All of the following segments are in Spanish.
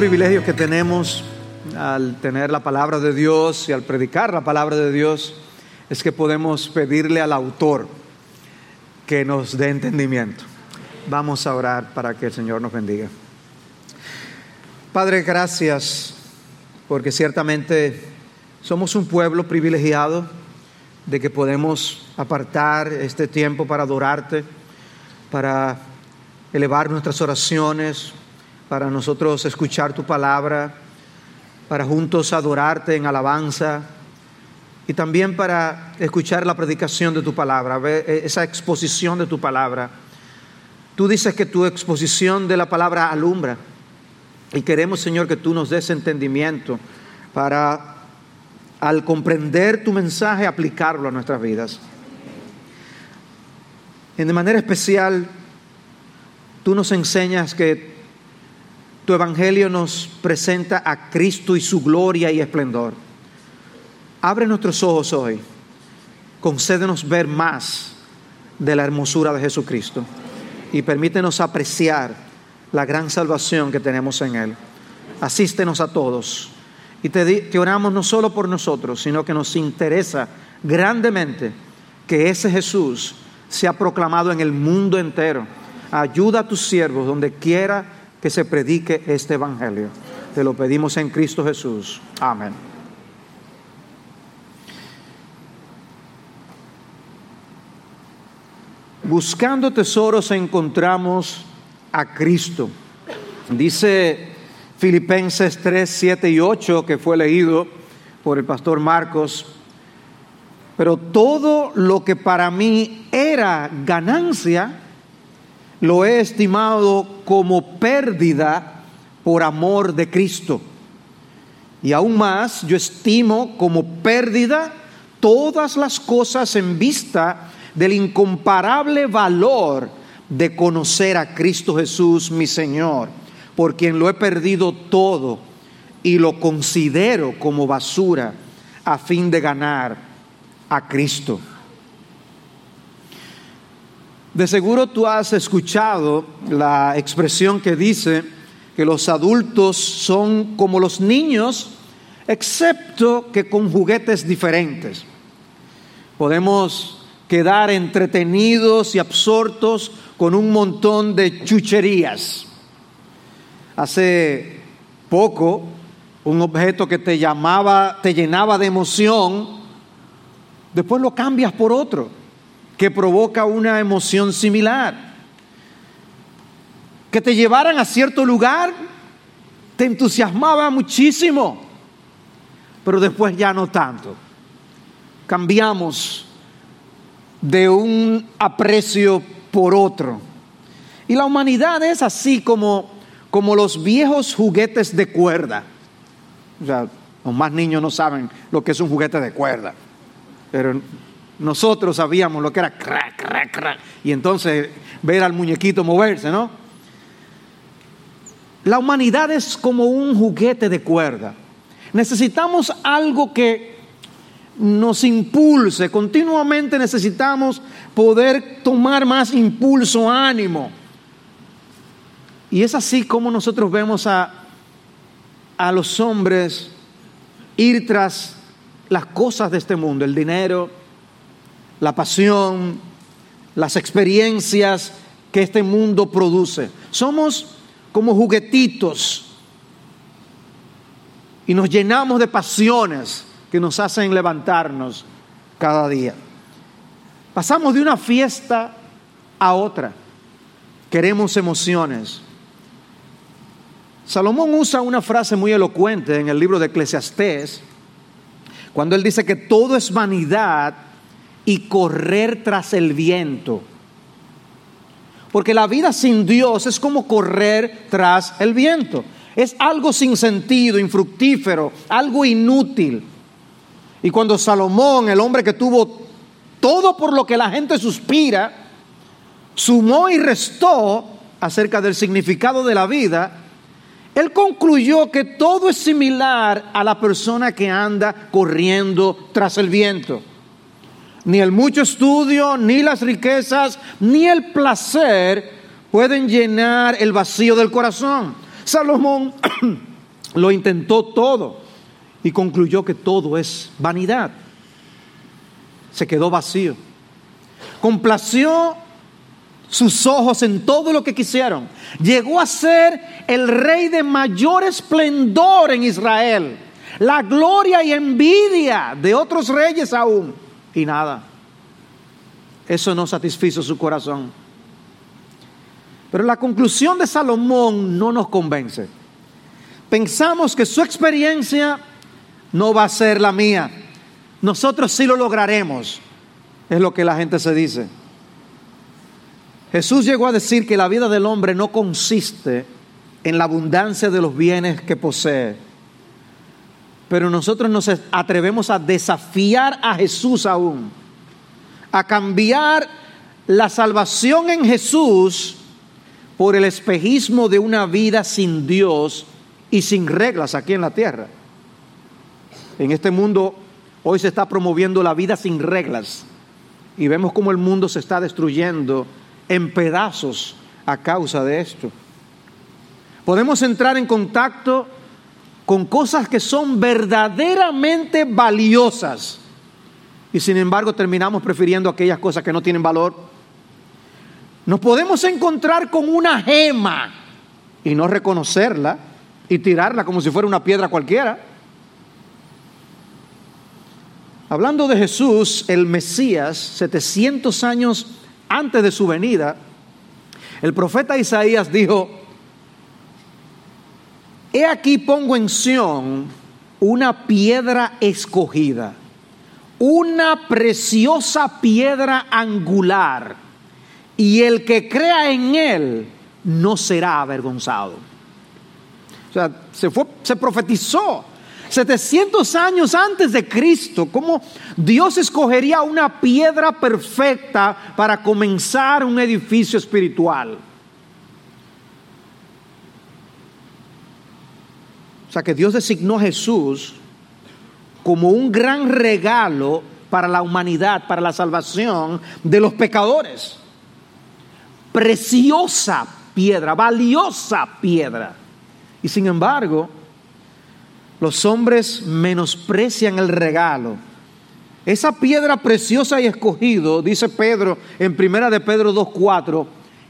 privilegios que tenemos al tener la palabra de Dios y al predicar la palabra de Dios es que podemos pedirle al autor que nos dé entendimiento. Vamos a orar para que el Señor nos bendiga. Padre, gracias porque ciertamente somos un pueblo privilegiado de que podemos apartar este tiempo para adorarte, para elevar nuestras oraciones, para nosotros escuchar tu palabra, para juntos adorarte en alabanza y también para escuchar la predicación de tu palabra, e, esa exposición de tu palabra. Tú dices que tu exposición de la palabra alumbra y queremos, Señor, que tú nos des entendimiento para, al comprender tu mensaje, aplicarlo a nuestras vidas. Y de manera especial, tú nos enseñas que tu evangelio nos presenta a Cristo y su gloria y esplendor. Abre nuestros ojos hoy. Concédenos ver más de la hermosura de Jesucristo y permítenos apreciar la gran salvación que tenemos en Él. Asístenos a todos. Y te, te, oramos no solo por nosotros, sino que nos interesa grandemente que ese Jesús sea proclamado en el mundo entero. Ayuda a tus siervos donde quiera que se predique este Evangelio. Te lo pedimos en Cristo Jesús. Amén. Buscando tesoros encontramos a Cristo. Dice Filipenses 3, 7 y 8, que fue leído por el pastor Marcos, pero todo lo que para mí era ganancia, lo he estimado como pérdida por amor de Cristo. Y aún más, yo estimo como pérdida todas las cosas en vista del incomparable valor de conocer a Cristo Jesús, mi Señor, por quien lo he perdido todo y lo considero como basura a fin de ganar a Cristo. De seguro tú has escuchado la expresión que dice que los adultos son como los niños, excepto que con juguetes diferentes. Podemos quedar entretenidos y absortos con un montón de chucherías. Hace poco, un objeto que te llamaba, te llenaba de emoción, después lo cambias por otro que provoca una emoción similar. Que te llevaran a cierto lugar te entusiasmaba muchísimo, pero después ya no tanto. Cambiamos de un aprecio por otro. Y la humanidad es así como, como los viejos juguetes de cuerda. O sea, los más niños no saben lo que es un juguete de cuerda, pero nosotros sabíamos lo que era crack, crack, crack. Y entonces ver al muñequito moverse, ¿no? La humanidad es como un juguete de cuerda. Necesitamos algo que nos impulse. Continuamente necesitamos poder tomar más impulso, ánimo. Y es así como nosotros vemos a, a los hombres ir tras las cosas de este mundo, el dinero, la pasión, las experiencias que este mundo produce. Somos como juguetitos y nos llenamos de pasiones que nos hacen levantarnos cada día. Pasamos de una fiesta a otra. Queremos emociones. Salomón usa una frase muy elocuente en el libro de Eclesiastés, cuando él dice que todo es vanidad y correr tras el viento. Porque la vida sin Dios es como correr tras el viento. Es algo sin sentido, infructífero, algo inútil. Y cuando Salomón, el hombre que tuvo todo por lo que la gente suspira, sumó y restó acerca del significado de la vida, él concluyó que todo es similar a la persona que anda corriendo tras el viento. Ni el mucho estudio, ni las riquezas, ni el placer pueden llenar el vacío del corazón. Salomón lo intentó todo y concluyó que todo es vanidad. Se quedó vacío. Complació sus ojos en todo lo que quisieron. Llegó a ser el rey de mayor esplendor en Israel. La gloria y envidia de otros reyes aún. Y nada. Eso no satisfizo su corazón. Pero la conclusión de Salomón no nos convence. Pensamos que su experiencia no va a ser la mía. Nosotros sí lo lograremos. Es lo que la gente se dice. Jesús llegó a decir que la vida del hombre no consiste en la abundancia de los bienes que posee. Pero nosotros nos atrevemos a desafiar a Jesús aún, a cambiar la salvación en Jesús por el espejismo de una vida sin Dios y sin reglas aquí en la tierra. En este mundo hoy se está promoviendo la vida sin reglas y vemos cómo el mundo se está destruyendo en pedazos a causa de esto. Podemos entrar en contacto con cosas que son verdaderamente valiosas y sin embargo terminamos prefiriendo aquellas cosas que no tienen valor. Nos podemos encontrar con una gema y no reconocerla y tirarla como si fuera una piedra cualquiera. Hablando de Jesús, el Mesías, 700 años antes de su venida, el profeta Isaías dijo, he aquí pongo en Sión una piedra escogida, una preciosa piedra angular, y el que crea en él no será avergonzado. O sea, se, fue, se profetizó 700 años antes de Cristo, cómo Dios escogería una piedra perfecta para comenzar un edificio espiritual. O sea que Dios designó a Jesús como un gran regalo para la humanidad, para la salvación de los pecadores. Preciosa piedra, valiosa piedra. Y sin embargo, los hombres menosprecian el regalo. Esa piedra preciosa y escogido, dice Pedro en primera de Pedro 2.4,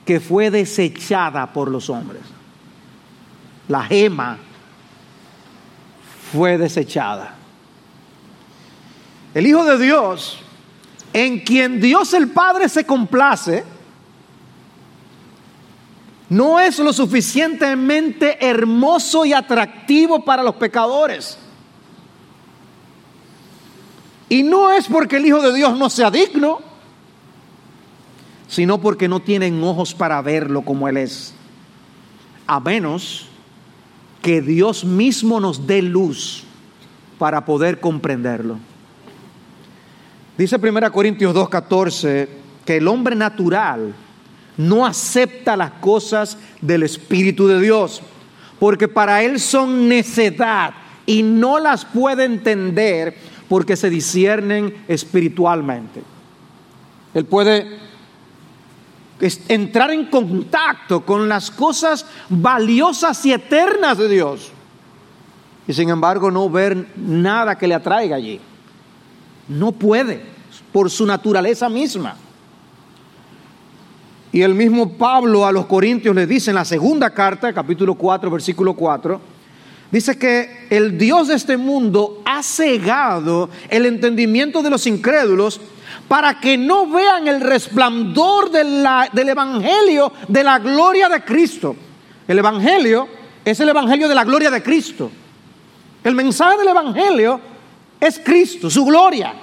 que fue desechada por los hombres. La gema fue desechada. El Hijo de Dios, en quien Dios el Padre se complace, no es lo suficientemente hermoso y atractivo para los pecadores. Y no es porque el Hijo de Dios no sea digno, sino porque no tienen ojos para verlo como Él es. A menos que Dios mismo nos dé luz para poder comprenderlo. Dice 1 Corintios 2.14 que el hombre natural no acepta las cosas del Espíritu de Dios, porque para él son necedad y no las puede entender porque se disciernen espiritualmente. Él puede entrar en contacto con las cosas valiosas y eternas de Dios y sin embargo no ver nada que le atraiga allí. No puede, por su naturaleza misma. Y el mismo Pablo a los Corintios le dice en la segunda carta, capítulo 4, versículo 4, dice que el Dios de este mundo ha cegado el entendimiento de los incrédulos para que no vean el resplandor del Evangelio de la gloria de Cristo. El Evangelio es el Evangelio de la gloria de Cristo. El mensaje del Evangelio es Cristo, su gloria.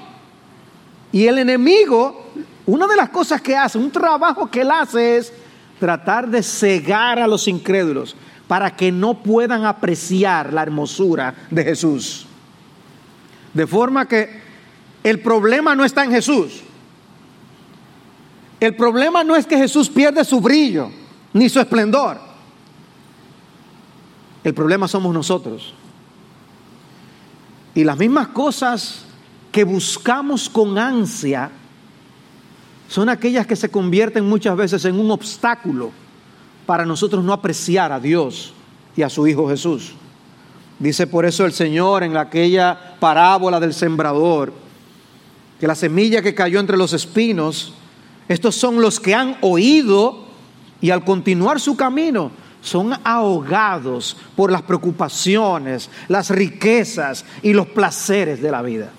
Y el enemigo una de las cosas que hace, un trabajo que él hace es tratar de cegar a los incrédulos para que no puedan apreciar la hermosura de Jesús. De forma que el problema no está en Jesús. El problema no es que Jesús pierde su brillo ni su esplendor. El problema somos nosotros. Y las mismas cosas que buscamos con ansia son aquellas que se convierten muchas veces en un obstáculo para nosotros no apreciar a Dios y a su Hijo Jesús. Dice por eso el Señor en aquella parábola del sembrador, que la semilla que cayó entre los espinos, estos son los que han oído y al continuar su camino son ahogados por las preocupaciones, las riquezas y los placeres de la vida.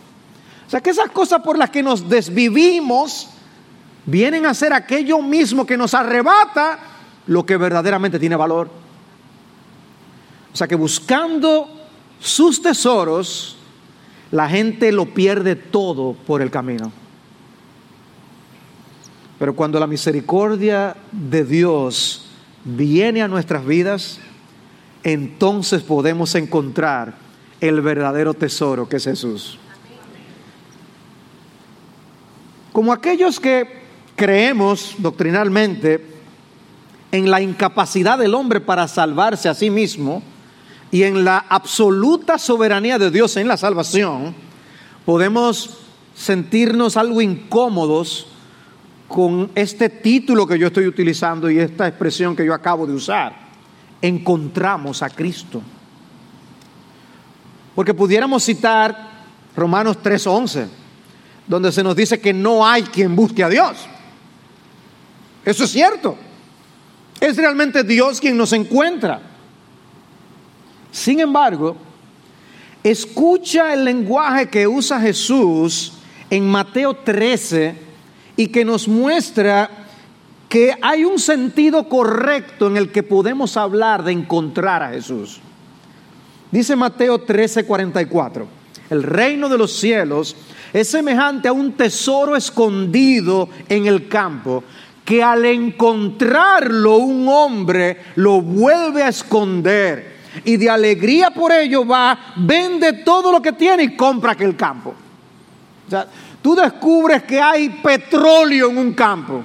O sea que esas cosas por las que nos desvivimos vienen a ser aquello mismo que nos arrebata lo que verdaderamente tiene valor. O sea que buscando sus tesoros, la gente lo pierde todo por el camino. Pero cuando la misericordia de Dios viene a nuestras vidas, entonces podemos encontrar el verdadero tesoro que es Jesús. Como aquellos que creemos doctrinalmente en la incapacidad del hombre para salvarse a sí mismo y en la absoluta soberanía de Dios en la salvación, podemos sentirnos algo incómodos con este título que yo estoy utilizando y esta expresión que yo acabo de usar. Encontramos a Cristo. Porque pudiéramos citar Romanos 3:11, donde se nos dice que no hay quien busque a Dios. Eso es cierto. Es realmente Dios quien nos encuentra. Sin embargo, escucha el lenguaje que usa Jesús en Mateo 13, y que nos muestra que hay un sentido correcto en el que podemos hablar de encontrar a Jesús. Dice Mateo 13:44, el reino de los cielos es semejante a un tesoro escondido en el campo, que al encontrarlo un hombre lo vuelve a esconder y de alegría por ello va, vende todo lo que tiene y compra aquel campo. O sea, tú descubres que hay petróleo en un campo.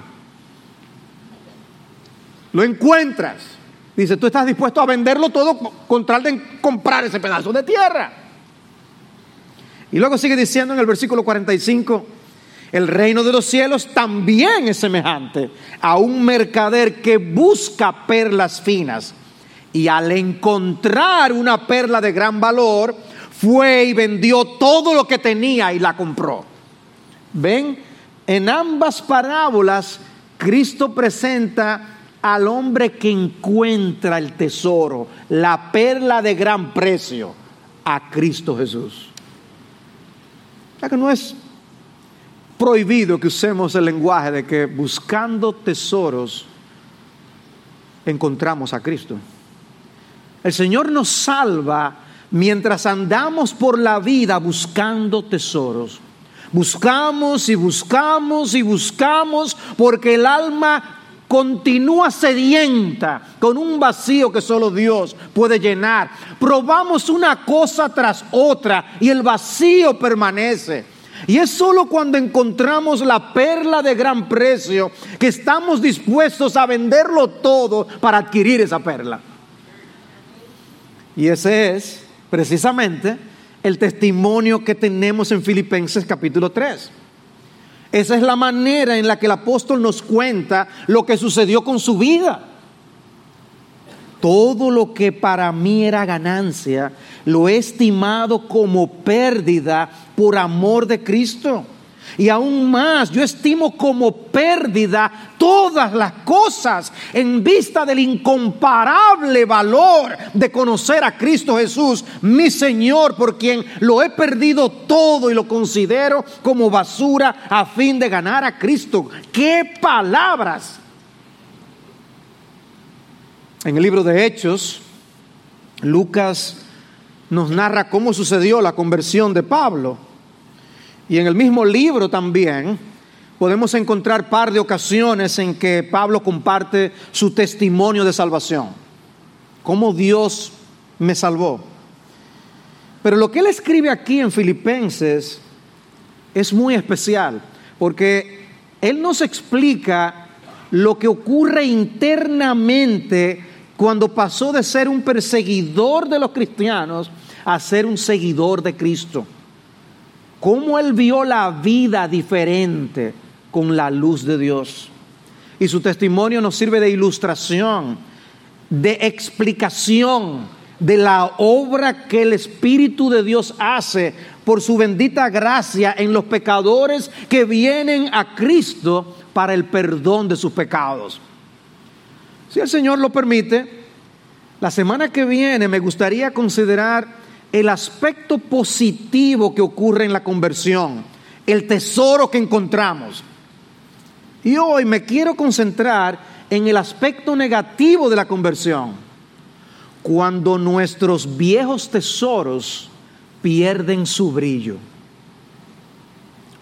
Lo encuentras. Dice, tú estás dispuesto a venderlo todo con tal de comprar ese pedazo de tierra. Y luego sigue diciendo en el versículo 45, el reino de los cielos también es semejante a un mercader que busca perlas finas. Y al encontrar una perla de gran valor, fue y vendió todo lo que tenía y la compró. Ven, en ambas parábolas Cristo presenta al hombre que encuentra el tesoro, la perla de gran precio, a Cristo Jesús. Ya que no es prohibido que usemos el lenguaje de que buscando tesoros encontramos a Cristo. El Señor nos salva mientras andamos por la vida buscando tesoros. Buscamos y buscamos y buscamos porque el alma continúa sedienta con un vacío que solo Dios puede llenar. Probamos una cosa tras otra y el vacío permanece. Y es solo cuando encontramos la perla de gran precio que estamos dispuestos a venderlo todo para adquirir esa perla. Y ese es precisamente el testimonio que tenemos en Filipenses capítulo 3. Esa es la manera en la que el apóstol nos cuenta lo que sucedió con su vida. Todo lo que para mí era ganancia, lo he estimado como pérdida por amor de Cristo. Y aún más, yo estimo como pérdida todas las cosas en vista del incomparable valor de conocer a Cristo Jesús, mi Señor, por quien lo he perdido todo y lo considero como basura a fin de ganar a Cristo. ¡Qué palabras! En el libro de Hechos, Lucas nos narra cómo sucedió la conversión de Pablo. Y en el mismo libro también podemos encontrar par de ocasiones en que Pablo comparte su testimonio de salvación, cómo Dios me salvó. Pero lo que él escribe aquí en Filipenses es muy especial, porque él nos explica lo que ocurre internamente cuando pasó de ser un perseguidor de los cristianos a ser un seguidor de Cristo cómo él vio la vida diferente con la luz de Dios. Y su testimonio nos sirve de ilustración, de explicación de la obra que el Espíritu de Dios hace por su bendita gracia en los pecadores que vienen a Cristo para el perdón de sus pecados. Si el Señor lo permite, la semana que viene me gustaría considerar el aspecto positivo que ocurre en la conversión, el tesoro que encontramos. Y hoy me quiero concentrar en el aspecto negativo de la conversión, cuando nuestros viejos tesoros pierden su brillo.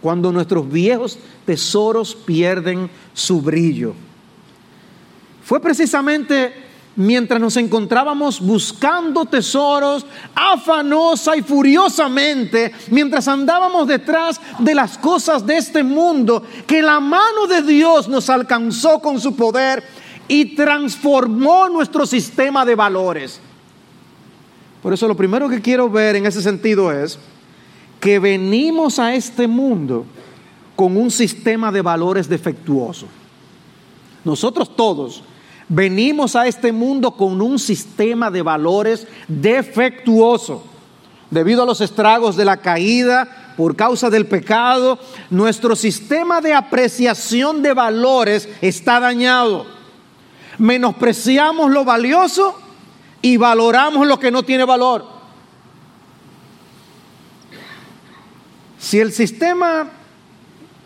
Cuando nuestros viejos tesoros pierden su brillo. Fue precisamente mientras nos encontrábamos buscando tesoros afanosa y furiosamente, mientras andábamos detrás de las cosas de este mundo, que la mano de Dios nos alcanzó con su poder y transformó nuestro sistema de valores. Por eso lo primero que quiero ver en ese sentido es que venimos a este mundo con un sistema de valores defectuoso. Nosotros todos venimos a este mundo con un sistema de valores defectuoso. Debido a los estragos de la caída, por causa del pecado, nuestro sistema de apreciación de valores está dañado. Menospreciamos lo valioso y valoramos lo que no tiene valor. Si el sistema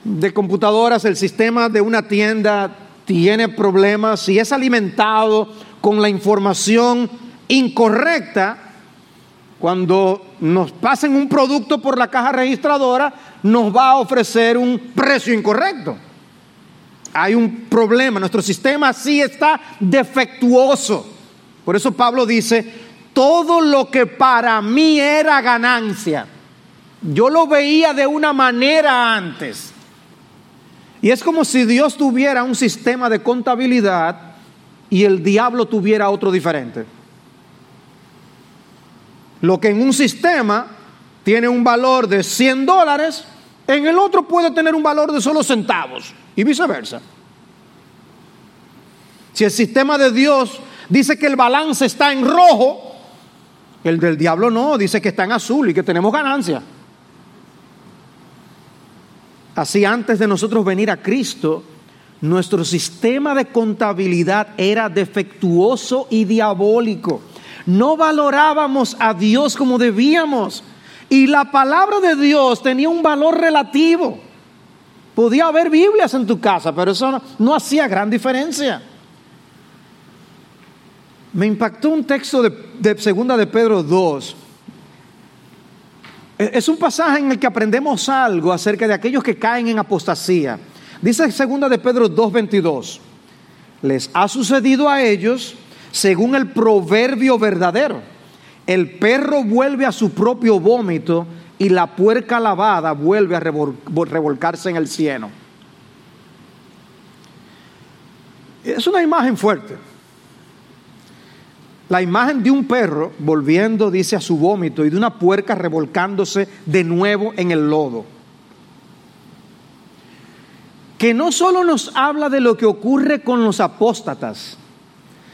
de computadoras, el sistema de una tienda tiene problemas, si es alimentado con la información incorrecta, cuando nos pasen un producto por la caja registradora, nos va a ofrecer un precio incorrecto. Hay un problema, nuestro sistema sí está defectuoso. Por eso Pablo dice, todo lo que para mí era ganancia, yo lo veía de una manera antes. Y es como si Dios tuviera un sistema de contabilidad y el diablo tuviera otro diferente. Lo que en un sistema tiene un valor de 100 dólares, en el otro puede tener un valor de solo centavos y viceversa. Si el sistema de Dios dice que el balance está en rojo, el del diablo no, dice que está en azul y que tenemos ganancia. Así antes de nosotros venir a Cristo, nuestro sistema de contabilidad era defectuoso y diabólico. No valorábamos a Dios como debíamos. Y la palabra de Dios tenía un valor relativo. Podía haber Biblias en tu casa, pero eso no, hacía gran diferencia me impactó un texto de, segunda de Pedro 2. E, es un pasaje en el que aprendemos algo acerca de aquellos que caen en apostasía. Dice segunda de Pedro 2:22. Les ha sucedido a ellos según el proverbio verdadero. El perro vuelve a su propio vómito y la puerca lavada vuelve a revolcarse en el cieno. Es una imagen fuerte. La imagen de un perro volviendo, dice, a su vómito y de una puerca revolcándose de nuevo en el lodo. Que no solo nos habla de lo que ocurre con los apóstatas,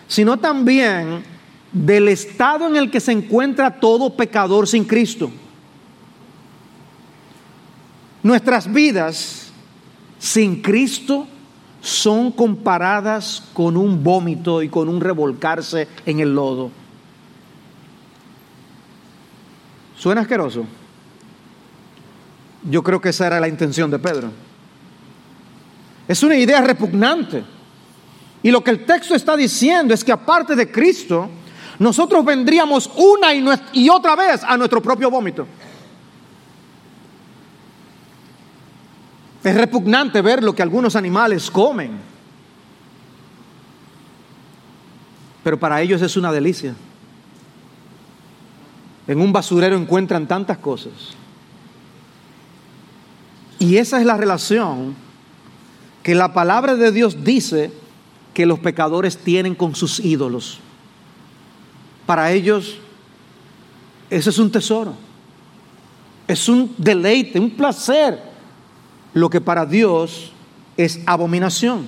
sino también del estado en el que se encuentra todo pecador sin Cristo. Nuestras vidas sin Cristo son comparadas con un vómito y con un revolcarse en el lodo. ¿Suena asqueroso? Yo creo que esa era la intención de Pedro. Es una idea repugnante. Y lo que el texto está diciendo es que aparte de Cristo, nosotros vendríamos una y, otra vez a nuestro propio vómito. Es repugnante ver lo que algunos animales comen. Pero para ellos es una delicia. En un basurero encuentran tantas cosas. Y esa es la relación que la palabra de Dios dice que los pecadores tienen con sus ídolos. Para ellos, ese es un tesoro. Es un deleite, un placer lo que para Dios es abominación.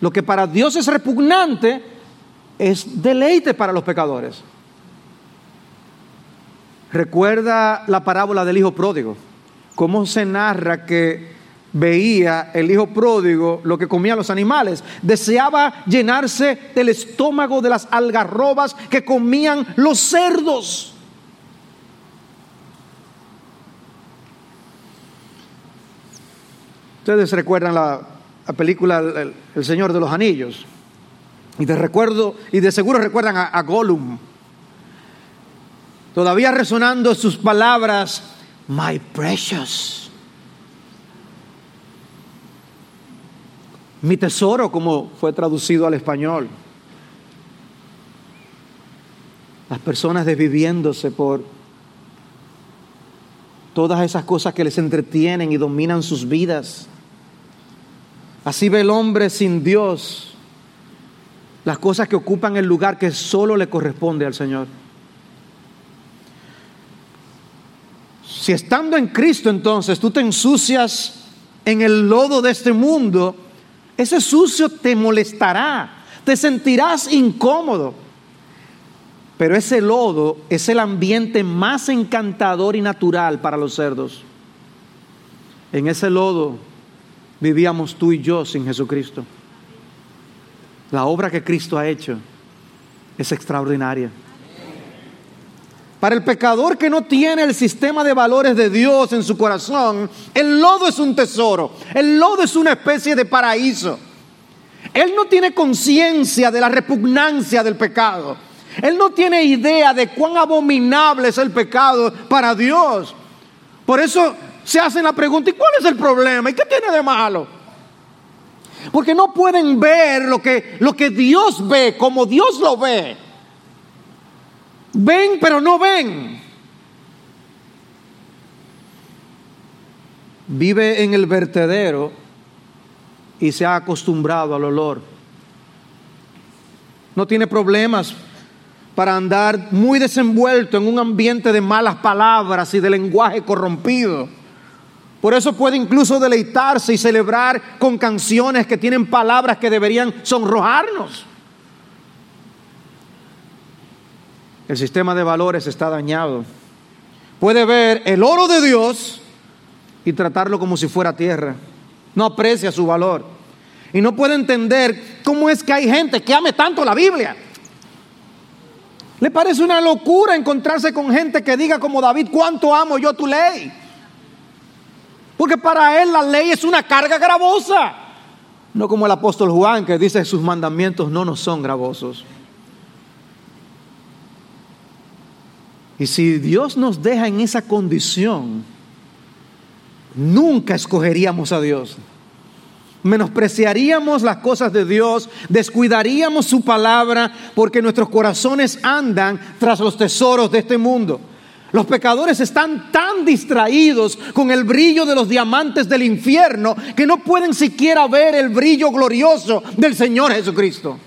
Lo que para Dios es repugnante es deleite para los pecadores. Recuerda la parábola del hijo pródigo, cómo se narra que veía el hijo pródigo lo que comían los animales, deseaba llenarse del estómago de las algarrobas que comían los cerdos. Ustedes recuerdan la, película el, Señor de los Anillos. Y de recuerdo, y de seguro recuerdan a, a Gollum. Todavía resonando sus palabras, my precious. Mi tesoro, como fue traducido al español. Las personas desviviéndose por todas esas cosas que les entretienen y dominan sus vidas. Así ve el hombre sin Dios las cosas que ocupan el lugar que solo le corresponde al Señor. Si estando en Cristo entonces tú te ensucias en el lodo de este mundo, ese sucio te molestará, te sentirás incómodo. Pero ese lodo es el ambiente más encantador y natural para los cerdos. En ese lodo vivíamos tú y yo sin Jesucristo. La obra que Cristo ha hecho es extraordinaria. Para el pecador que no tiene el sistema de valores de Dios en su corazón, el lodo es un tesoro, el lodo es una especie de paraíso. Él no tiene conciencia de la repugnancia del pecado. Él no tiene idea de cuán abominable es el pecado para Dios. Por eso se hacen la pregunta, ¿y cuál es el problema? ¿Y qué tiene de malo? Porque no pueden ver lo que, lo que Dios ve como Dios lo ve. Ven pero no ven. Vive en el vertedero y se ha acostumbrado al olor. No tiene problemas para andar muy desenvuelto en un ambiente de malas palabras y de lenguaje corrompido. Por eso puede incluso deleitarse y celebrar con canciones que tienen palabras que deberían sonrojarnos. El sistema de valores está dañado. Puede ver el oro de Dios y tratarlo como si fuera tierra. No aprecia su valor. Y no puede entender cómo es que hay gente que ame tanto la Biblia. Le parece una locura encontrarse con gente que diga como David, cuánto amo yo tu ley. Porque para él la ley es una carga gravosa. No como el apóstol Juan que dice sus mandamientos no nos son gravosos. Y si Dios nos deja en esa condición, nunca escogeríamos a Dios. Menospreciaríamos las cosas de Dios, descuidaríamos su palabra porque nuestros corazones andan tras los tesoros de este mundo. Los pecadores están tan distraídos con el brillo de los diamantes del infierno que no pueden siquiera ver el brillo glorioso del Señor Jesucristo.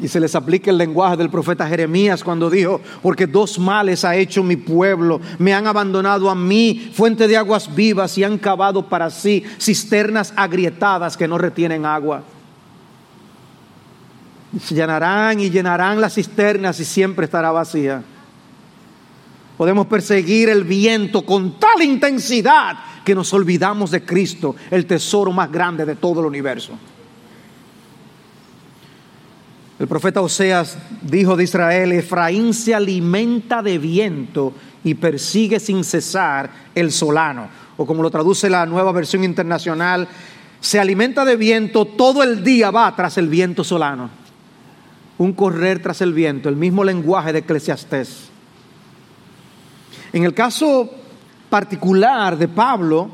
Y se les aplica el lenguaje del profeta Jeremías cuando dijo, porque dos males ha hecho mi pueblo, me han abandonado a mí, fuente de aguas vivas, y han cavado para sí cisternas agrietadas que no retienen agua. Llenarán y llenarán las cisternas y siempre estará vacía. Podemos perseguir el viento con tal intensidad que nos olvidamos de Cristo, el tesoro más grande de todo el universo. El profeta Oseas dijo de Israel, Efraín se alimenta de viento y persigue sin cesar el solano. O como lo traduce la nueva versión internacional, se alimenta de viento, todo el día va tras el viento solano. Un correr tras el viento, el mismo lenguaje de Eclesiastés. En el caso particular de Pablo,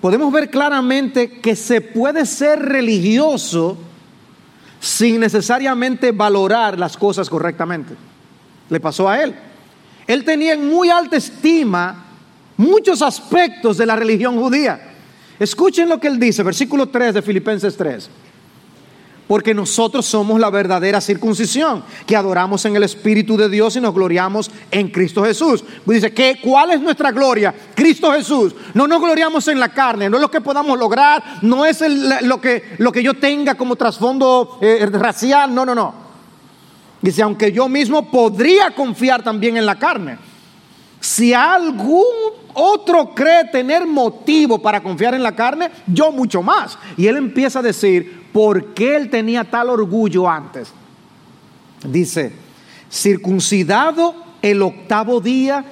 podemos ver claramente que se puede ser religioso sin necesariamente valorar las cosas correctamente. Le pasó a él. Él tenía en muy alta estima muchos aspectos de la religión judía. Escuchen lo que él dice, versículo 3 de Filipenses 3 porque nosotros somos la verdadera circuncisión, que adoramos en el Espíritu de Dios y nos gloriamos en Cristo Jesús. Dice, ¿qué, ¿cuál es nuestra gloria? Cristo Jesús. No nos gloriamos en la carne, no es lo que podamos lograr, no es lo, que, lo que yo tenga como trasfondo eh, racial, no, no, no. Dice, aunque yo mismo podría confiar también en la carne. Si algún otro cree tener motivo para confiar en la carne, yo mucho más. Y él empieza a decir, ¿por qué él tenía tal orgullo antes? Dice, circuncidado el octavo día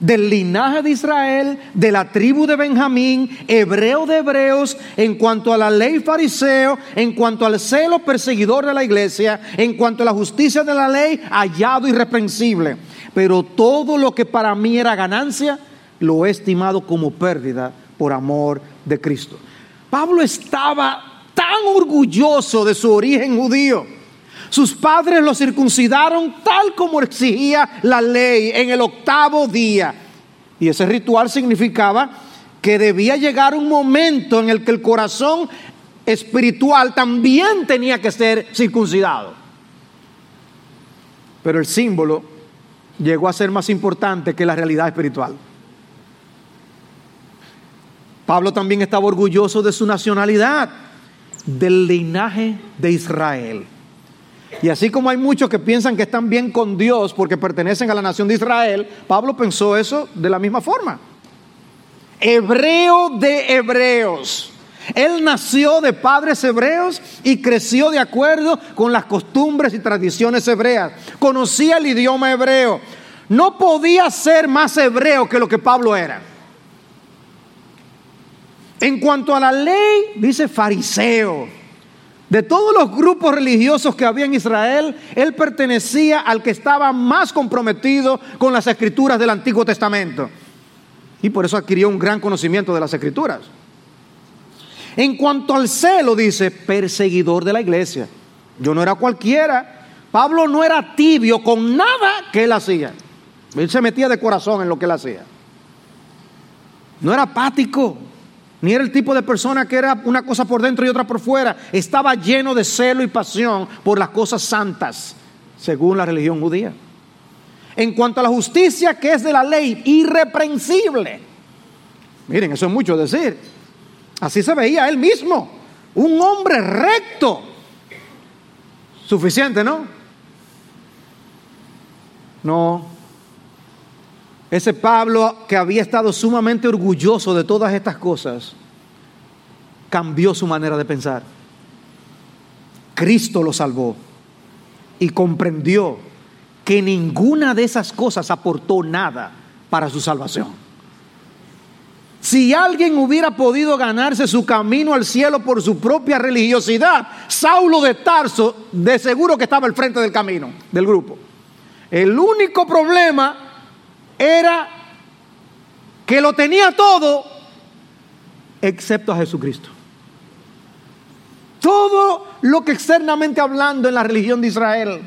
del linaje de Israel, de la tribu de Benjamín, hebreo de hebreos, en cuanto a la ley fariseo, en cuanto al celo perseguidor de la iglesia, en cuanto a la justicia de la ley, hallado irreprensible. Pero todo lo que para mí era ganancia, lo he estimado como pérdida por amor de Cristo. Pablo estaba tan orgulloso de su origen judío. Sus padres lo circuncidaron tal como exigía la ley en el octavo día. Y ese ritual significaba que debía llegar un momento en el que el corazón espiritual también tenía que ser circuncidado. Pero el símbolo llegó a ser más importante que la realidad espiritual. Pablo también estaba orgulloso de su nacionalidad, del linaje de Israel. Y así como hay muchos que piensan que están bien con Dios porque pertenecen a la nación de Israel, Pablo pensó eso de la misma forma. Hebreo de hebreos. Él nació de padres hebreos y creció de acuerdo con las costumbres y tradiciones hebreas. Conocía el idioma hebreo. No podía ser más hebreo que lo que Pablo era. En cuanto a la ley, dice fariseo. De todos los grupos religiosos que había en Israel, él pertenecía al que estaba más comprometido con las escrituras del Antiguo Testamento. Y por eso adquirió un gran conocimiento de las escrituras. En cuanto al celo, dice, perseguidor de la iglesia. Yo no era cualquiera. Pablo no era tibio con nada que él hacía. Él se metía de corazón en lo que él hacía. No era apático. Ni era el tipo de persona que era una cosa por dentro y otra por fuera. Estaba lleno de celo y pasión por las cosas santas, según la religión judía. En cuanto a la justicia que es de la ley, irreprensible. Miren, eso es mucho decir. Así se veía él mismo. Un hombre recto. Suficiente, ¿no? No, ese Pablo que había estado sumamente orgulloso de todas estas cosas, cambió su manera de pensar. Cristo lo salvó y comprendió que ninguna de esas cosas aportó nada para su salvación. Si alguien hubiera podido ganarse su camino al cielo por su propia religiosidad, Saulo de Tarso de seguro que estaba al frente del camino, del grupo. El único problema era que lo tenía todo excepto a Jesucristo. Todo lo que externamente hablando en la religión de Israel,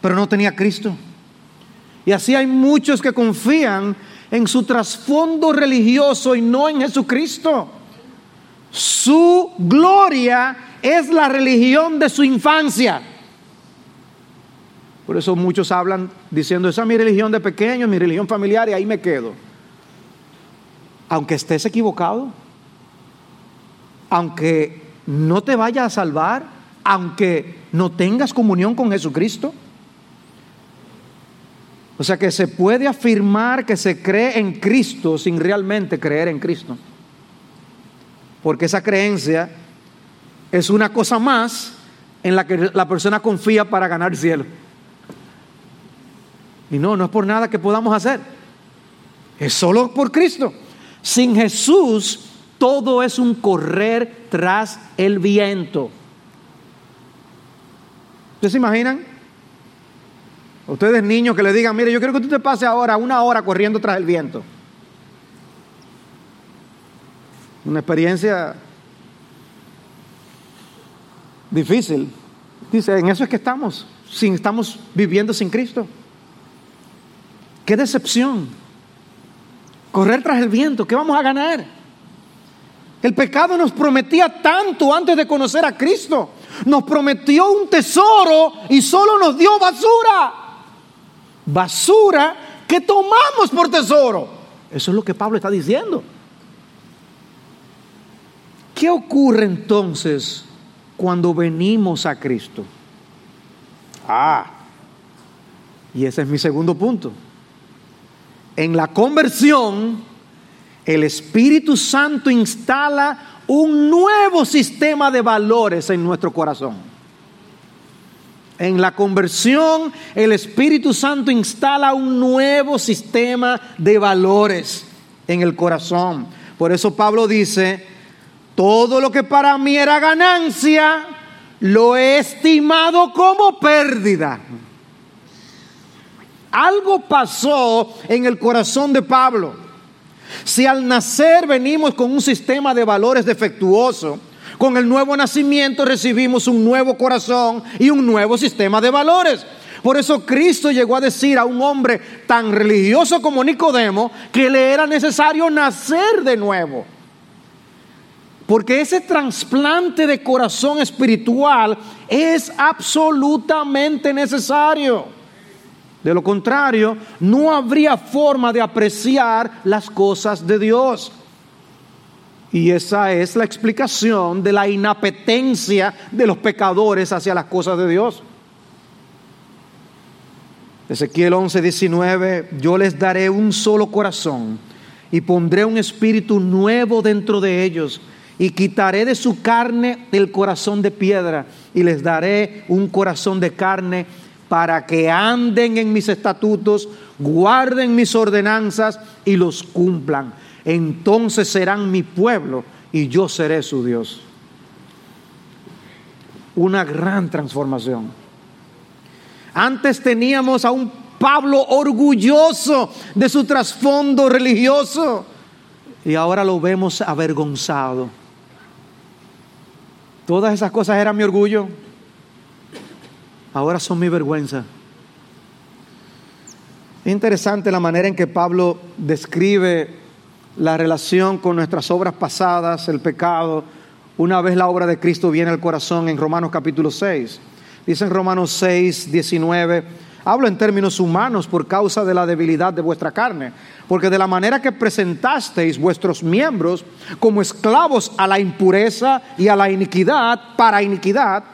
pero no tenía Cristo. Y así hay muchos que confían en su trasfondo religioso y no en Jesucristo. Su gloria es la religión de su infancia. Por eso muchos hablan diciendo, esa es mi religión de pequeño, mi religión familiar y ahí me quedo. Aunque estés equivocado, aunque no te vaya a salvar, aunque no tengas comunión con Jesucristo. O sea que se puede afirmar que se cree en Cristo sin realmente creer en Cristo. Porque esa creencia es una cosa más en la que la persona confía para ganar el cielo. Y no, no es por nada que podamos hacer. Es solo por Cristo. Sin Jesús, todo es un correr tras el viento. ¿Ustedes se imaginan? Ustedes niños que le digan, mire, yo quiero que tú te pases ahora una hora corriendo tras el viento. Una experiencia difícil. Dice, en eso es que estamos, sin, estamos viviendo sin Cristo. Qué decepción. Correr tras el viento, ¿qué vamos a ganar? El pecado nos prometía tanto antes de conocer a Cristo. Nos prometió un tesoro y solo nos dio basura. Basura que tomamos por tesoro. Eso es lo que Pablo está diciendo. ¿Qué ocurre entonces cuando venimos a Cristo? Ah, Y ese es mi segundo punto. En la conversión, el Espíritu Santo instala un nuevo sistema de valores en nuestro corazón. En la conversión, el Espíritu Santo instala un nuevo sistema de valores en el corazón. Por eso Pablo dice, todo lo que para mí era ganancia, lo he estimado como pérdida. Algo pasó en el corazón de Pablo. Si al nacer venimos con un sistema de valores defectuoso, con el nuevo nacimiento recibimos un nuevo corazón y un nuevo sistema de valores. Por eso Cristo llegó a decir a un hombre tan religioso como Nicodemo que le era necesario nacer de nuevo. Porque ese trasplante de corazón espiritual es absolutamente necesario. De lo contrario, no habría forma de apreciar las cosas de Dios. Y esa es la explicación de la inapetencia de los pecadores hacia las cosas de Dios. Ezequiel 11, 19, yo les daré un solo corazón y pondré un espíritu nuevo dentro de ellos y quitaré de su carne el corazón de piedra y les daré un corazón de carne para que anden en mis estatutos, guarden mis ordenanzas y los cumplan. Entonces serán mi pueblo y yo seré su Dios. Una gran transformación. Antes teníamos a un Pablo orgulloso de su trasfondo religioso y ahora lo vemos avergonzado Todas esas cosas eran mi orgullo, ahora son mi vergüenza. Es interesante la manera en que Pablo describe la relación con nuestras obras pasadas, el pecado, una vez la obra de Cristo viene al corazón en Romanos capítulo 6. Dice en Romanos 6, 19, Hablo en términos humanos por causa de la debilidad de vuestra carne, porque de la manera que presentasteis vuestros miembros como esclavos a la impureza y a la iniquidad, para iniquidad,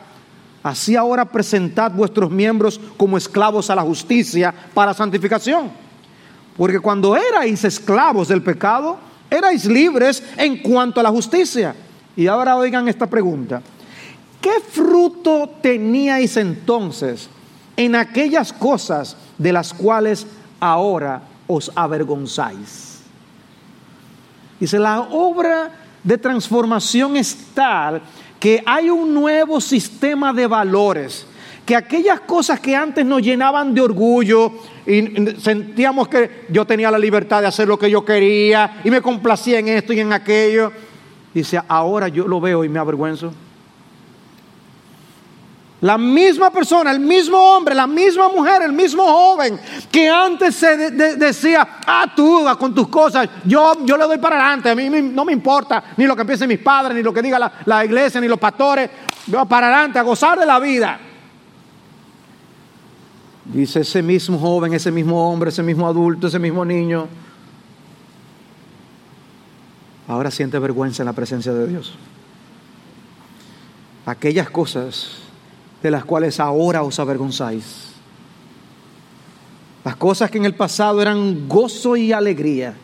así ahora presentad vuestros miembros como esclavos a la justicia, para santificación. Porque cuando erais esclavos del pecado, erais libres en cuanto a la justicia. Y ahora oigan esta pregunta. ¿Qué fruto teníais entonces? en aquellas cosas de las cuales ahora os avergonzáis. Dice, la obra de transformación es tal que hay un nuevo sistema de valores, que aquellas cosas que antes nos llenaban de orgullo y sentíamos que yo tenía la libertad de hacer lo que yo quería y me complacía en esto y en aquello, dice, ahora yo lo veo y me avergüenzo. La misma persona, el mismo hombre, la misma mujer, el mismo joven que antes se decía, ah, tú con tus cosas, yo, yo le doy para adelante, a mí no me importa ni lo que piensen mis padres, ni lo que diga la, la iglesia, ni los pastores, yo para adelante, a gozar de la vida. Dice ese mismo joven, ese mismo hombre, ese mismo adulto, ese mismo niño, ahora siente vergüenza en la presencia de Dios. Aquellas cosas de las cuales ahora os avergonzáis. Las cosas que en el pasado eran gozo y alegría,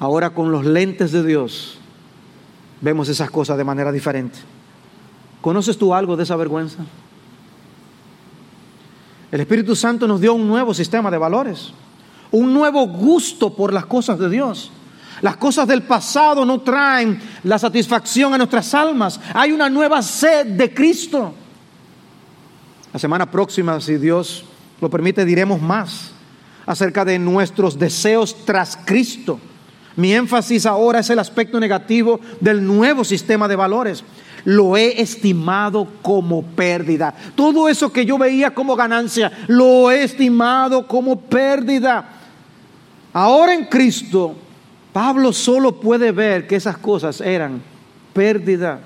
ahora con los lentes de Dios vemos esas cosas de manera diferente. ¿Conoces tú algo de esa vergüenza? El Espíritu Santo nos dio un nuevo sistema de valores, un nuevo gusto por las cosas de Dios. Las cosas del pasado no traen la satisfacción a nuestras almas. Hay una nueva sed de Cristo. La semana próxima, si Dios lo permite, diremos más acerca de nuestros deseos tras Cristo. Mi énfasis ahora es el aspecto negativo del nuevo sistema de valores. Lo he estimado como pérdida. Todo eso que yo veía como ganancia, lo he estimado como pérdida. Ahora en Cristo Pablo solo puede ver que esas cosas eran pérdida.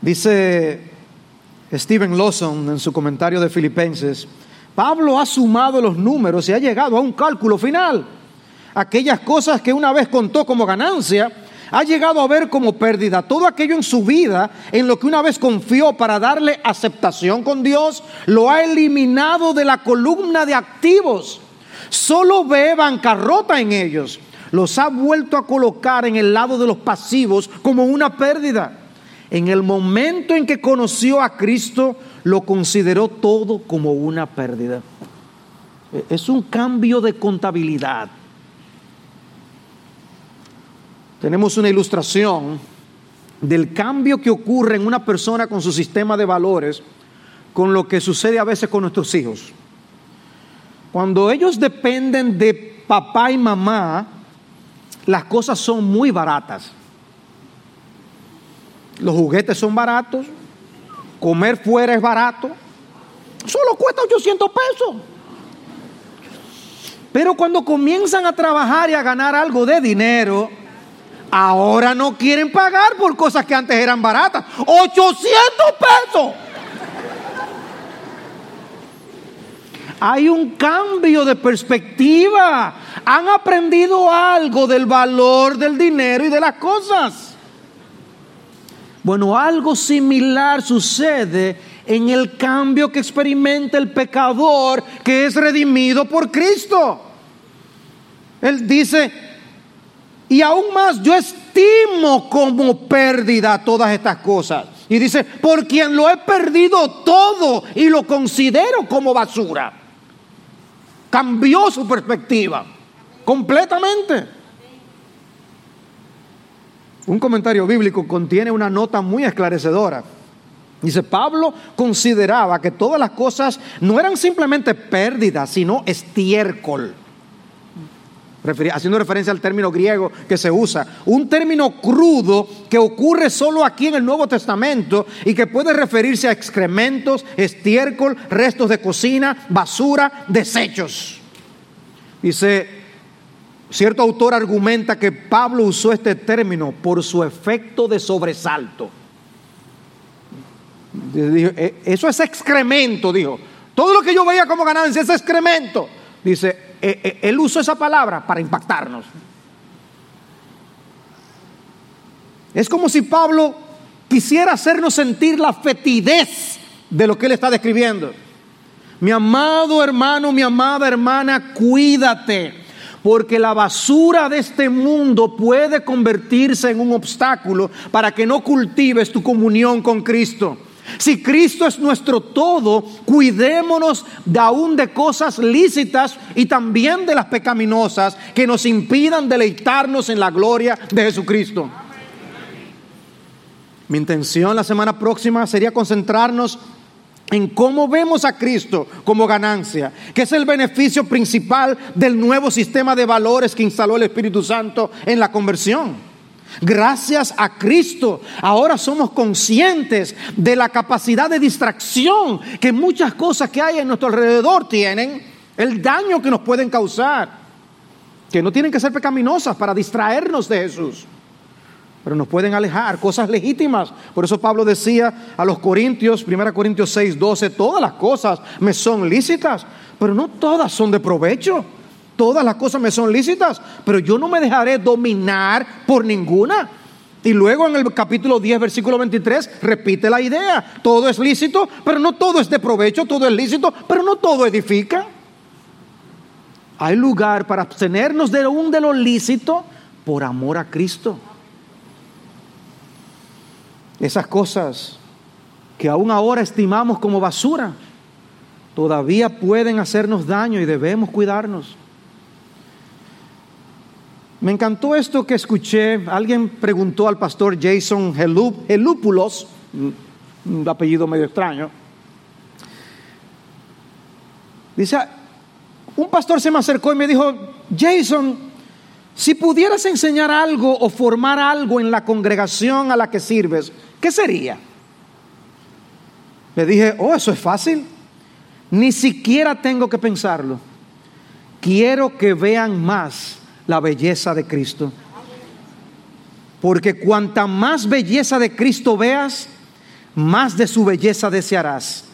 Dice Stephen Lawson en su comentario de Filipenses, Pablo ha sumado los números y ha llegado a un cálculo final. Aquellas cosas que una vez contó como ganancia ha llegado a ver como pérdida todo aquello en su vida en lo que una vez confió para darle aceptación con Dios, lo ha eliminado de la columna de activos. Solo ve bancarrota en ellos. Los ha vuelto a colocar en el lado de los pasivos como una pérdida. En el momento en que conoció a Cristo, lo consideró todo como una pérdida. Es un cambio de contabilidad. Tenemos una ilustración del cambio que ocurre en una persona con su sistema de valores con lo que sucede a veces con nuestros hijos. Cuando ellos dependen de papá y mamá, las cosas son muy baratas. Los juguetes son baratos, comer fuera es barato, solo cuesta 800 pesos. Pero cuando comienzan a trabajar y a ganar algo de dinero, ahora no quieren pagar por cosas que antes eran baratas. 800 pesos. Hay un cambio de perspectiva. Han aprendido algo del valor del dinero y de las cosas. Bueno, algo similar sucede en el cambio que experimenta el pecador que es redimido por Cristo. Él dice, y aún más yo estimo como pérdida todas estas cosas. Y dice, por quien lo he perdido todo y lo considero como basura. Cambió su perspectiva completamente. Un comentario bíblico contiene una nota muy esclarecedora. Dice, Pablo consideraba que todas las cosas no eran simplemente pérdidas, sino estiércol haciendo referencia al término griego que se usa, un término crudo que ocurre solo aquí en el Nuevo Testamento y que puede referirse a excrementos, estiércol, restos de cocina, basura, desechos. Dice, cierto autor argumenta que Pablo usó este término por su efecto de sobresalto. E, eso es excremento, dijo. Todo lo que yo veía como ganancia es excremento. Dice, él usó esa palabra para impactarnos. Es como si Pablo quisiera hacernos sentir la fetidez de lo que él está describiendo. Mi amado hermano, mi amada hermana, cuídate, porque la basura de este mundo puede convertirse en un obstáculo para que no cultives tu comunión con Cristo. Si Cristo es nuestro todo, cuidémonos de aún de cosas lícitas y también de las pecaminosas que nos impidan deleitarnos en la gloria de Jesucristo. Mi intención la semana próxima sería concentrarnos en cómo vemos a Cristo como ganancia, que es el beneficio principal del nuevo sistema de valores que instaló el Espíritu Santo en la conversión. Gracias a Cristo, ahora somos conscientes de la capacidad de distracción que muchas cosas que hay en nuestro alrededor tienen, el daño que nos pueden causar, que no tienen que ser pecaminosas para distraernos de Jesús, pero nos pueden alejar, cosas legítimas. Por eso Pablo decía a los Corintios, 1 Corintios 6, 12, todas las cosas me son lícitas, pero no todas son de provecho. Todas las cosas me son lícitas, pero yo no me dejaré dominar por ninguna. Y luego en el capítulo 10, versículo 23, repite la idea. Todo es lícito, pero no todo es de provecho, todo es lícito, pero no todo edifica. Hay lugar para abstenernos de un de lo lícito por amor a Cristo. Esas cosas que aún ahora estimamos como basura, todavía pueden hacernos daño y debemos cuidarnos. Me encantó esto que escuché. Alguien preguntó al pastor Jason Helúpulos, un apellido medio extraño. Dice, un pastor se me acercó y me dijo, Jason, si pudieras enseñar algo o formar algo en la congregación a la que sirves, ¿qué sería? Le dije, oh, eso es fácil. Ni siquiera tengo que pensarlo. Quiero que vean más la belleza de Cristo. Porque cuanta más belleza de Cristo veas, más de su belleza desearás.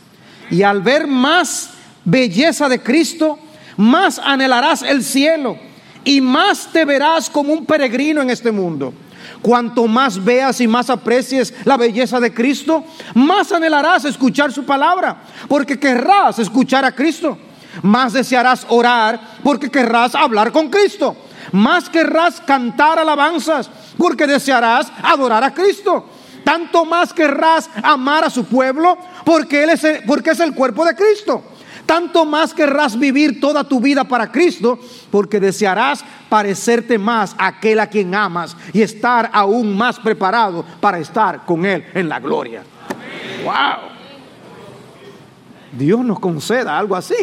Y al ver más belleza de Cristo, más anhelarás el cielo y más te verás como un peregrino en este mundo. Cuanto más veas y más aprecies la belleza de Cristo, más anhelarás escuchar su palabra, porque querrás escuchar a Cristo. Más desearás orar, porque querrás hablar con Cristo. Más querrás cantar alabanzas, porque desearás adorar a Cristo. Tanto más querrás amar a su pueblo, porque, él es porque es el cuerpo de Cristo tanto más querrás vivir toda tu vida para Cristo, porque desearás parecerte más a aquel a quien amas y estar aún más preparado para estar con Él en la gloria. ¡Wow! Dios nos conceda algo así.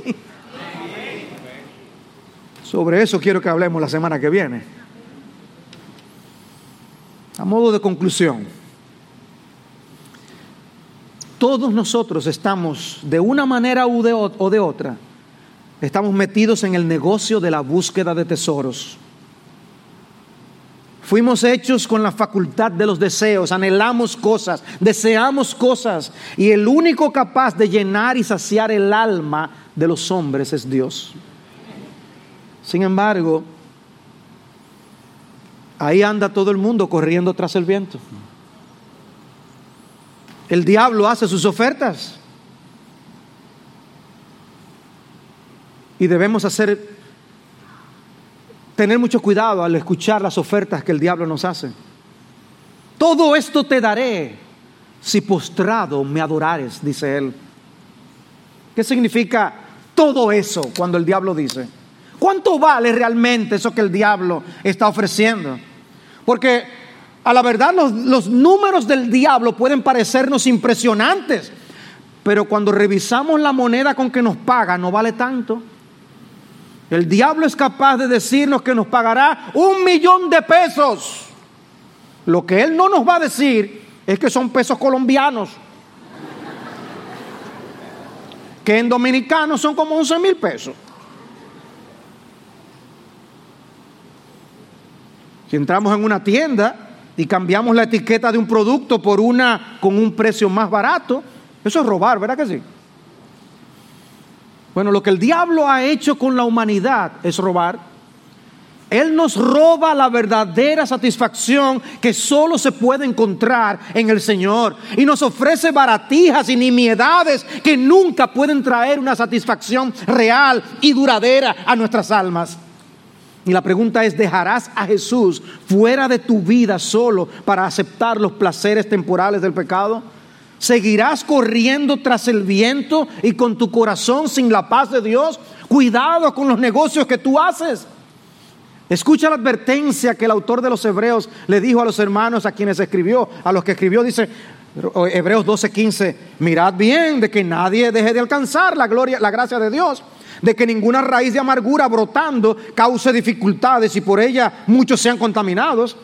Sobre eso quiero que hablemos la semana que viene. A modo de conclusión, todos nosotros estamos de una manera o de otra, estamos metidos en el negocio de la búsqueda de tesoros. Fuimos hechos con la facultad de los deseos, anhelamos cosas, deseamos cosas, y el único capaz de llenar y saciar el alma de los hombres es Dios. Sin embargo, ahí anda todo el mundo corriendo tras el viento. El diablo hace sus ofertas. Y debemos hacer tener mucho cuidado al escuchar las ofertas que el diablo nos hace. Todo esto te daré si postrado me adorares, dice él. ¿Qué significa todo eso cuando el diablo dice? ¿Cuánto vale realmente eso que el diablo está ofreciendo? Porque a la verdad los, números del diablo pueden parecernos impresionantes, pero cuando revisamos la moneda con que nos paga no vale tanto. El diablo es capaz de decirnos que nos pagará un millón de pesos. Lo que él no nos va a decir es que son pesos colombianos. Que en dominicanos son como 11 mil pesos. Si entramos en una tienda y cambiamos la etiqueta de un producto por una con un precio más barato, eso es robar, ¿verdad que sí? Bueno, lo que el diablo ha hecho con la humanidad es robar. Él nos roba la verdadera satisfacción que solo se puede encontrar en el Señor. Y nos ofrece baratijas y nimiedades que nunca pueden traer una satisfacción real y duradera a nuestras almas. Y la pregunta es, ¿dejarás a Jesús fuera de tu vida solo para aceptar los placeres temporales del pecado? ¿Seguirás corriendo tras el viento y con tu corazón sin la paz de Dios? Cuidado con los negocios que tú haces. Escucha la advertencia que el autor de los Hebreos le dijo a los hermanos a quienes escribió, a los que escribió, dice Hebreos 12:15, mirad bien de que nadie deje de alcanzar la gloria, la gracia de Dios de que ninguna raíz de amargura brotando cause dificultades y por ella muchos sean contaminados,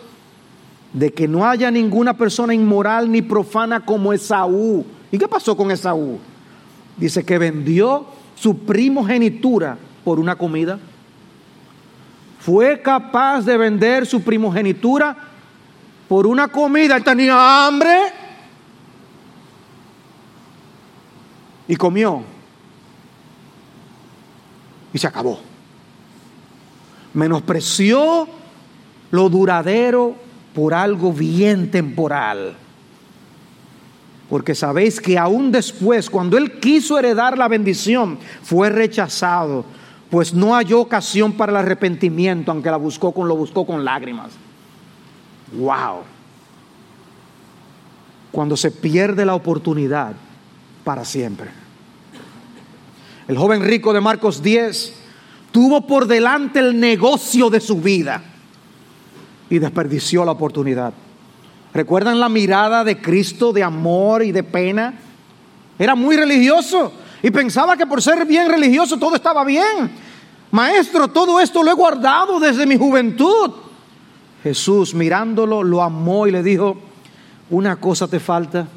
de que no haya ninguna persona inmoral ni profana como Esaú. ¿Y qué pasó con Esaú? Dice que vendió su primogenitura por una comida. Fue capaz de vender su primogenitura por una comida. Él tenía hambre y comió y se acabó. Menospreció lo duradero por algo bien temporal. Porque sabéis que aún después, cuando él quiso heredar la bendición, fue rechazado, pues no halló ocasión para el arrepentimiento, aunque la buscó con lo buscó con lágrimas. Wow. Cuando se pierde la oportunidad para siempre. El joven rico de Marcos 10 tuvo por delante el negocio de su vida y desperdició la oportunidad. ¿Recuerdan la mirada de Cristo de amor y de pena? Era muy religioso y pensaba que por ser bien religioso todo estaba bien. Maestro, todo esto lo he guardado desde mi juventud. Jesús mirándolo lo amó y le dijo, una cosa te falta,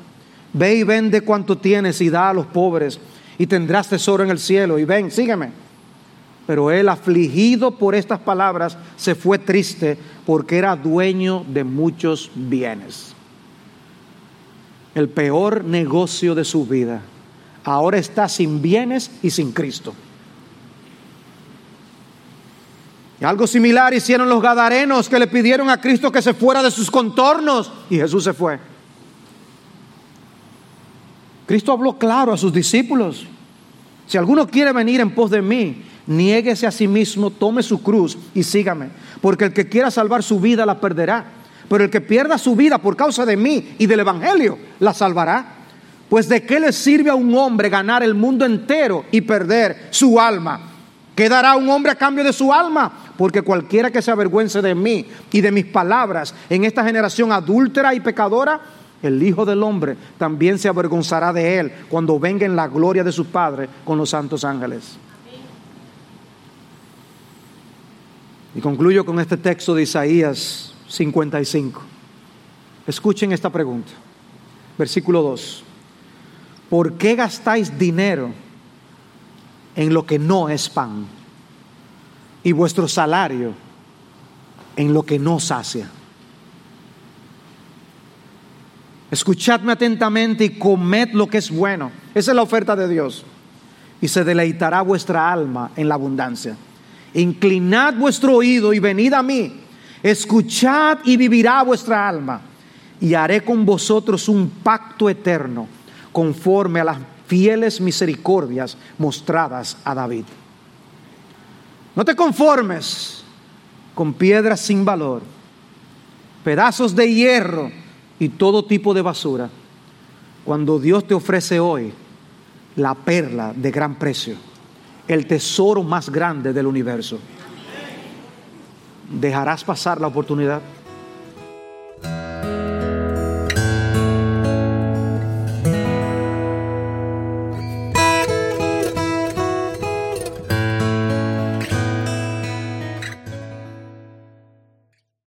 ve y vende cuanto tienes y da a los pobres y tendrás tesoro en el cielo. Y ven, sígueme. Pero él, afligido por estas palabras, se fue triste porque era dueño de muchos bienes. El peor negocio de su vida. Ahora está sin bienes y sin Cristo. Y algo similar hicieron los gadarenos que le pidieron a Cristo que se fuera de sus contornos y Jesús se fue. Cristo habló claro a sus discípulos. Si alguno quiere venir en pos de mí, niéguese a sí mismo, tome su cruz y sígame. Porque el que quiera salvar su vida la perderá. Pero el que pierda su vida por causa de mí y del Evangelio la salvará. Pues de qué le sirve a un hombre ganar el mundo entero y perder su alma. ¿Qué dará un hombre a cambio de su alma? Porque cualquiera que se avergüence de mí y de mis palabras en esta generación adúltera y pecadora, el Hijo del Hombre también se avergonzará de él cuando venga en la gloria de su Padre con los santos ángeles. Y concluyo con este texto de Isaías 55. Escuchen esta pregunta. Versículo 2. ¿Por qué gastáis dinero en lo que no es pan y vuestro salario en lo que no sacia? Escuchadme atentamente y comed lo que es bueno. Esa es la oferta de Dios. Y se deleitará vuestra alma en la abundancia. Inclinad vuestro oído y venid a mí. Escuchad y vivirá vuestra alma. Y haré con vosotros un pacto eterno conforme a las fieles misericordias mostradas a David. No te conformes con piedras sin valor, pedazos de hierro y todo tipo de basura, cuando Dios te ofrece hoy la perla de gran precio, el tesoro más grande del universo. ¿Dejarás pasar la oportunidad?